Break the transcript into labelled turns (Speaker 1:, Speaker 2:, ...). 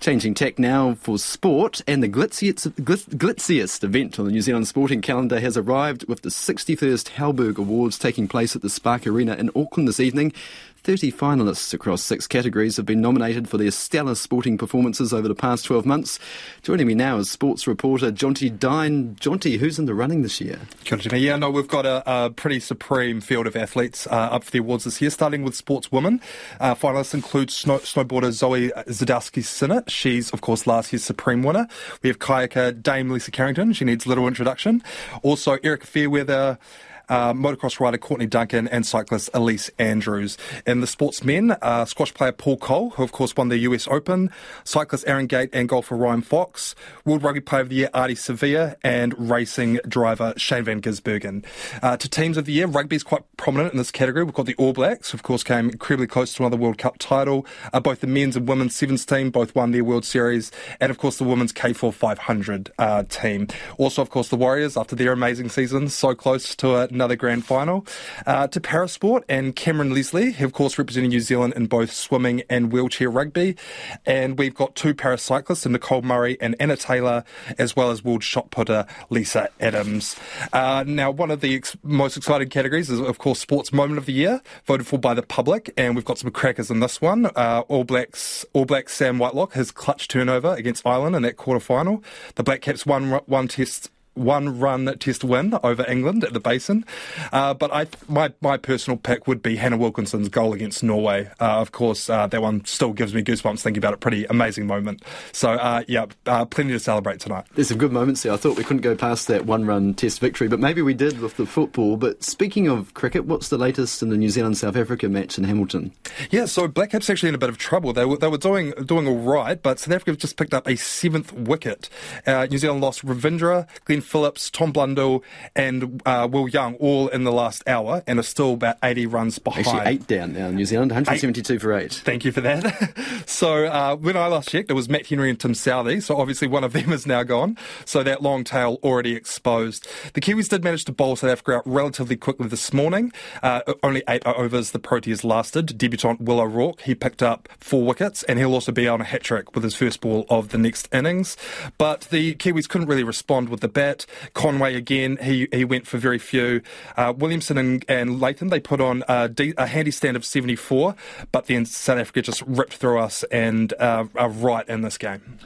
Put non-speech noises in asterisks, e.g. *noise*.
Speaker 1: Changing tack now for sport, and the glitziest, glitziest event on the New Zealand sporting calendar has arrived with the 61st Halberg Awards taking place at the Spark Arena in Auckland this evening. 30 finalists across six categories have been nominated for their stellar sporting performances over the past 12 months. Joining me now is sports reporter Jonty Dine. Jonty, who's in the running this year?
Speaker 2: Yeah, no, we've got a, a pretty supreme field of athletes uh, up for the awards this year, starting with sportswomen. Uh, finalists include snow, snowboarder Zoi Sadowski Synnott. She's, of course, last year's supreme winner. We have kayaker Dame Lisa Carrington. She needs little introduction. Also, Erika Fairweather uh, motocross rider Courtney Duncan, and cyclist Ellesse Andrews. In the sportsmen, uh, squash player Paul Coll, who of course won the US Open, cyclist Aaron Gate and golfer Ryan Fox, World Rugby Player of the Year Ardie Savea, and racing driver Shane Van Gisbergen. Uh, to teams of the year, rugby is quite prominent in this category. We've got the All Blacks, who of course came incredibly close to another World Cup title. Uh, both the men's and women's sevens team both won their World Series, and of course the women's K4 500 uh, team. Also, of course, the Warriors after their amazing season, so close to a another grand final. Uh, to Parasport and Cameron Leslie, of course representing New Zealand in both swimming and wheelchair rugby. And we've got two paracyclists, Nicole Murray and Anna Taylor, as well as world shot putter Lisa Adams. Uh, now, one of the ex- most exciting categories is, of course, Sports Moment of the Year, voted for by the public, and we've got some crackers in this one. Uh, All Blacks, All Blacks Sam Whitelock, his clutch turnover against Ireland in that quarter final. The Black Caps won one test one run test win over England at the Basin. Uh, but I, my my personal pick would be Hannah Wilkinson's goal against Norway. Uh, of course, uh, that one still gives me goosebumps thinking about it. Pretty amazing moment. So uh, yeah, uh, plenty to celebrate tonight.
Speaker 1: There's some good moments there. I thought we couldn't go past that one run test victory, but maybe we did with the football. But speaking of cricket, what's the latest in the New Zealand South Africa match in Hamilton?
Speaker 2: Yeah, so Black Caps actually in a bit of trouble. They were they were doing doing all right, but South Africa just picked up a seventh wicket. Uh, New Zealand lost Ravindra, Glenn Phillips, Tom Blundell, and uh, Will Young all in the last hour, and are still about 80 runs behind.
Speaker 1: Actually, eight down now. New Zealand, 172 eight. for eight.
Speaker 2: Thank you for that. *laughs* so uh, when I last checked, it was Matt Henry and Tim Southee. So obviously one of *laughs* them is now gone. So that long tail already exposed. The Kiwis did manage to bowl South Africa out relatively quickly this morning. Uh, only eight overs the Proteas lasted. Debutant Will O'Rourke, he picked up four wickets, and he'll also be on a hat trick with his first ball of the next innings. But the Kiwis couldn't really respond with the bat. Conway again, he, he went for very few. Uh, Williamson and, and Latham, they put on a, de- a, handy stand of 74, but then South Africa just ripped through us and uh, are right in this game.